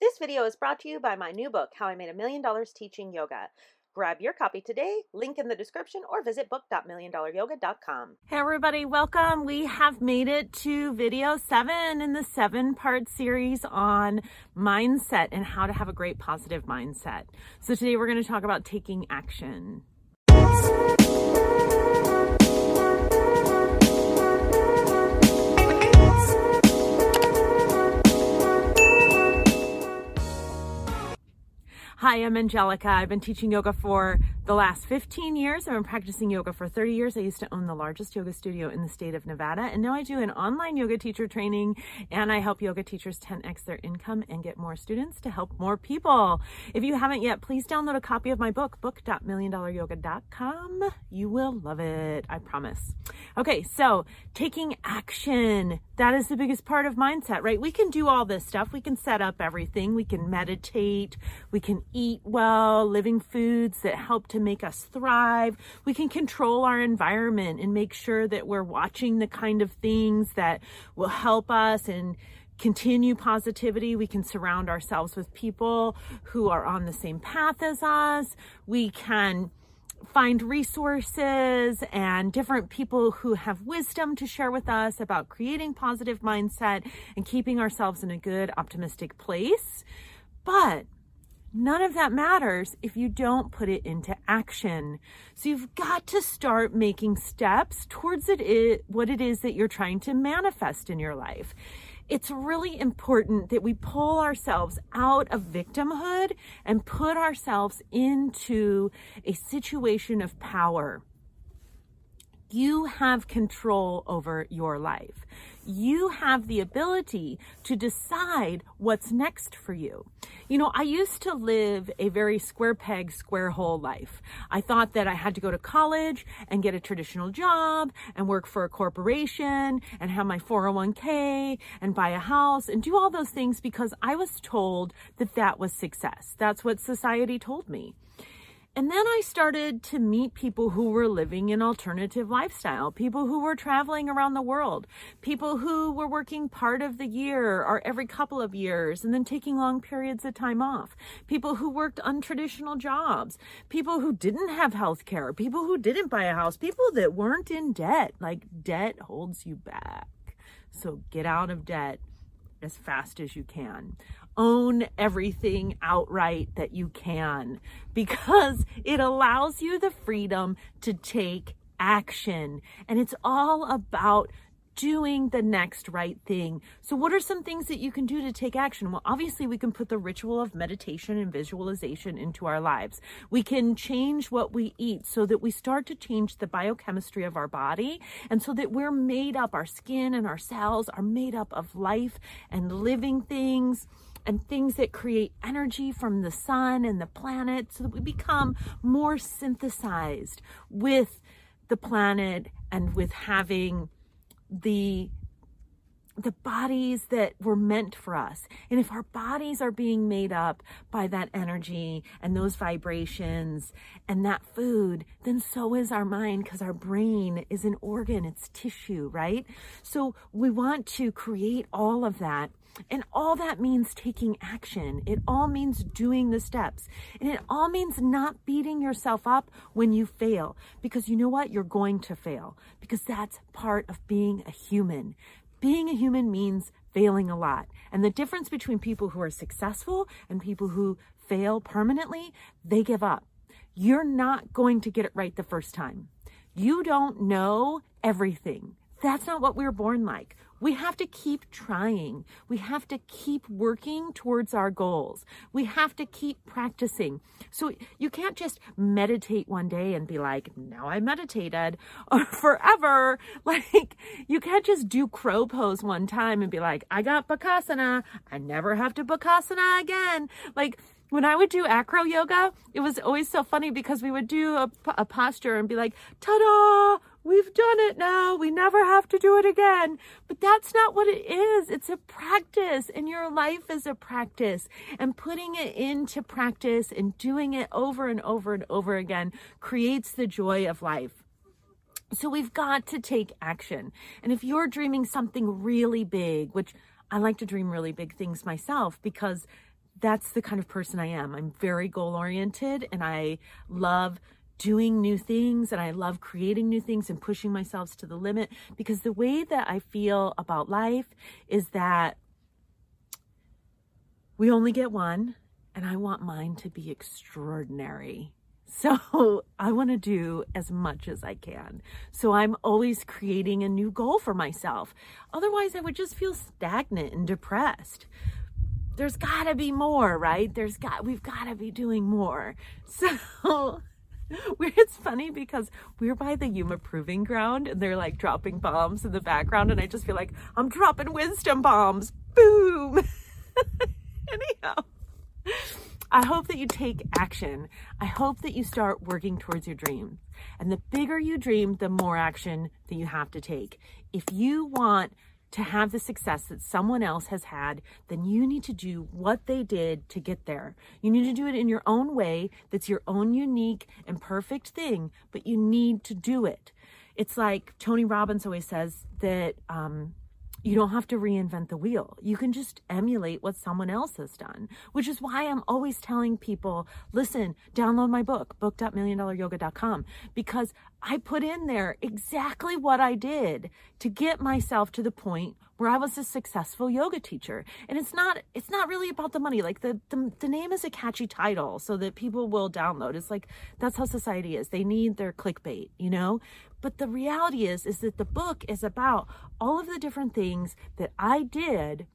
This video is brought to you by my new book, How I Made a Million Dollars Teaching Yoga. Grab your copy today, link in the description, or visit book.milliondollaryoga.com. Hey everybody, welcome. We have made it to video seven in the seven part series on mindset and how to have a great positive mindset. So today we're going to talk about taking action. Hi, I'm Angelica. I've been teaching yoga for the last 15 years. I've been practicing yoga for 30 years. I used to own the largest yoga studio in the state of Nevada, and now I do an online yoga teacher training, and I help yoga teachers 10x their income and get more students to help more people. If you haven't yet, please download a copy of my book, book.milliondollaryoga.com. You will love it, I promise. Okay, so taking action. That is the biggest part of mindset, right? We can do all this stuff. We can set up everything. We can meditate. We can eat well, living foods that help to make us thrive. We can control our environment and make sure that we're watching the kind of things that will help us and continue positivity. We can surround ourselves with people who are on the same path as us. We can find resources and different people who have wisdom to share with us about creating positive mindset and keeping ourselves in a good optimistic place. But None of that matters if you don't put it into action. So you've got to start making steps towards it, what it is that you're trying to manifest in your life. It's really important that we pull ourselves out of victimhood and put ourselves into a situation of power. You have control over your life. You have the ability to decide what's next for you. You know, I used to live a very square peg, square hole life. I thought that I had to go to college and get a traditional job and work for a corporation and have my 401k and buy a house and do all those things because I was told that that was success. That's what society told me. And then I started to meet people who were living an alternative lifestyle, people who were traveling around the world, people who were working part of the year or every couple of years and then taking long periods of time off, people who worked untraditional jobs, people who didn't have health care, people who didn't buy a house, people that weren't in debt. Like debt holds you back. So get out of debt as fast as you can. Own everything outright that you can because it allows you the freedom to take action. And it's all about doing the next right thing. So what are some things that you can do to take action? Well, obviously we can put the ritual of meditation and visualization into our lives. We can change what we eat so that we start to change the biochemistry of our body and so that we're made up, our skin and our cells are made up of life and living things and things that create energy from the sun and the planet so that we become more synthesized with the planet and with having the the bodies that were meant for us. And if our bodies are being made up by that energy and those vibrations and that food, then so is our mind because our brain is an organ, it's tissue, right? So we want to create all of that and all that means taking action. It all means doing the steps. And it all means not beating yourself up when you fail. Because you know what? You're going to fail. Because that's part of being a human. Being a human means failing a lot. And the difference between people who are successful and people who fail permanently, they give up. You're not going to get it right the first time. You don't know everything. That's not what we were born like. We have to keep trying. We have to keep working towards our goals. We have to keep practicing. So you can't just meditate one day and be like, now I meditated forever. Like you can't just do crow pose one time and be like, I got Bakasana. I never have to Bakasana again. Like when I would do acro yoga, it was always so funny because we would do a, a posture and be like, ta-da, we've done it now. We never have to do it again. But that's not what it is. It's a practice and your life is a practice and putting it into practice and doing it over and over and over again creates the joy of life. So we've got to take action. And if you're dreaming something really big, which I like to dream really big things myself because that's the kind of person I am. I'm very goal oriented and I love doing new things and I love creating new things and pushing myself to the limit because the way that I feel about life is that we only get one and I want mine to be extraordinary. So I want to do as much as I can. So I'm always creating a new goal for myself. Otherwise, I would just feel stagnant and depressed. There's got to be more, right? There's got we've got to be doing more. So it's funny because we're by the Yuma Proving Ground and they're like dropping bombs in the background and I just feel like I'm dropping wisdom bombs. Boom. Anyhow. I hope that you take action. I hope that you start working towards your dreams. And the bigger you dream, the more action that you have to take. If you want to have the success that someone else has had, then you need to do what they did to get there. You need to do it in your own way. That's your own unique and perfect thing, but you need to do it. It's like Tony Robbins always says that um, you don't have to reinvent the wheel. You can just emulate what someone else has done, which is why I'm always telling people, listen, download my book, book.milliondollaryoga.com, because I put in there exactly what I did to get myself to the point where I was a successful yoga teacher. And it's not it's not really about the money. Like the, the the name is a catchy title so that people will download. It's like that's how society is. They need their clickbait, you know? But the reality is, is that the book is about all of the different things that I did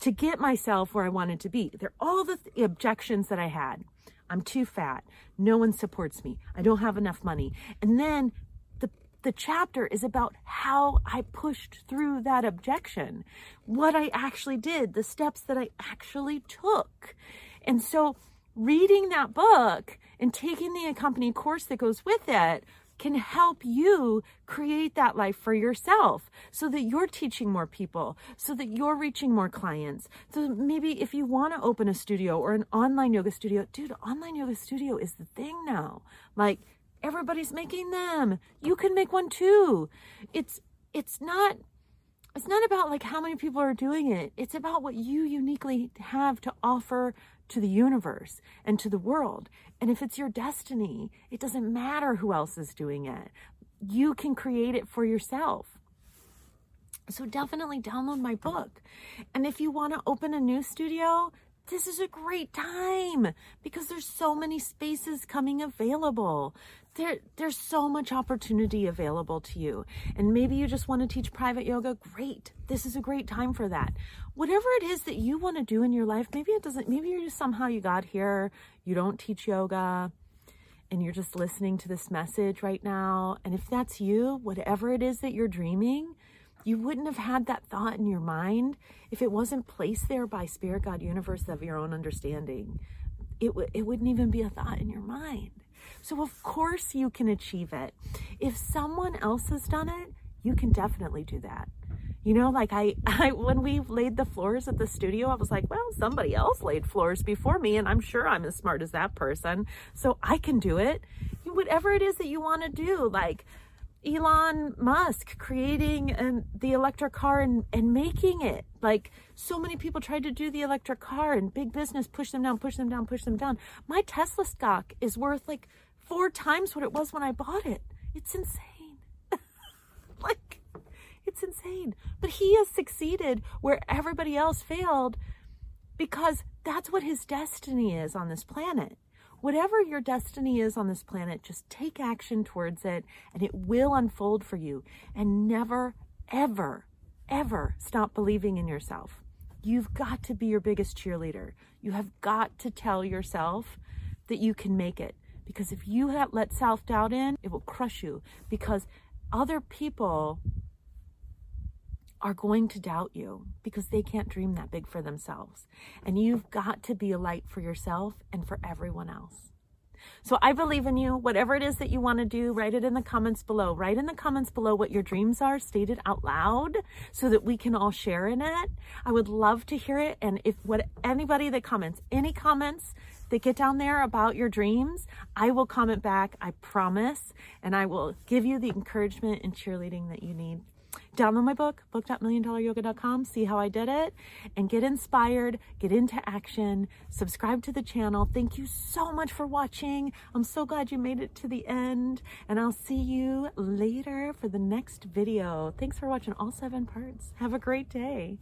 to get myself where I wanted to be. They're all the th- objections that I had. I'm too fat. No one supports me. I don't have enough money. And then the chapter is about how I pushed through that objection, what I actually did, the steps that I actually took. And so reading that book and taking the accompanying course that goes with it can help you create that life for yourself so that you're teaching more people, so that you're reaching more clients. So maybe if you want to open a studio or an online yoga studio, dude, online yoga studio is the thing now. Like everybody's making them. You can make one too. It's it's not it's not about like how many people are doing it. It's about what you uniquely have to offer to the universe and to the world. And if it's your destiny, it doesn't matter who else is doing it. You can create it for yourself. So definitely download my book. And if you want to open a new studio, this is a great time because there's so many spaces coming available. There, there's so much opportunity available to you. And maybe you just want to teach private yoga. Great. This is a great time for that. Whatever it is that you want to do in your life, maybe it doesn't, maybe you're just somehow you got here, you don't teach yoga, and you're just listening to this message right now. And if that's you, whatever it is that you're dreaming, you wouldn't have had that thought in your mind if it wasn't placed there by spirit, God, universe of your own understanding. It, w- it wouldn't even be a thought in your mind. So, of course, you can achieve it. If someone else has done it, you can definitely do that. You know, like I, I, when we laid the floors at the studio, I was like, well, somebody else laid floors before me, and I'm sure I'm as smart as that person, so I can do it. Whatever it is that you want to do, like Elon Musk creating an, the electric car and, and making it. Like so many people tried to do the electric car and big business push them down, push them down, push them down. My Tesla stock is worth like four times what it was when I bought it. It's insane. like it's insane. But he has succeeded where everybody else failed because that's what his destiny is on this planet. Whatever your destiny is on this planet, just take action towards it and it will unfold for you. And never, ever, ever stop believing in yourself. You've got to be your biggest cheerleader. You have got to tell yourself that you can make it. Because if you let self doubt in, it will crush you. Because other people are going to doubt you because they can't dream that big for themselves. And you've got to be a light for yourself and for everyone else. So I believe in you. Whatever it is that you want to do, write it in the comments below. Write in the comments below what your dreams are, state it out loud so that we can all share in it. I would love to hear it. And if what anybody that comments, any comments that get down there about your dreams, I will comment back. I promise. And I will give you the encouragement and cheerleading that you need download my book, book.milliondollaryoga.com, see how I did it, and get inspired, get into action, subscribe to the channel. Thank you so much for watching. I'm so glad you made it to the end, and I'll see you later for the next video. Thanks for watching all seven parts. Have a great day.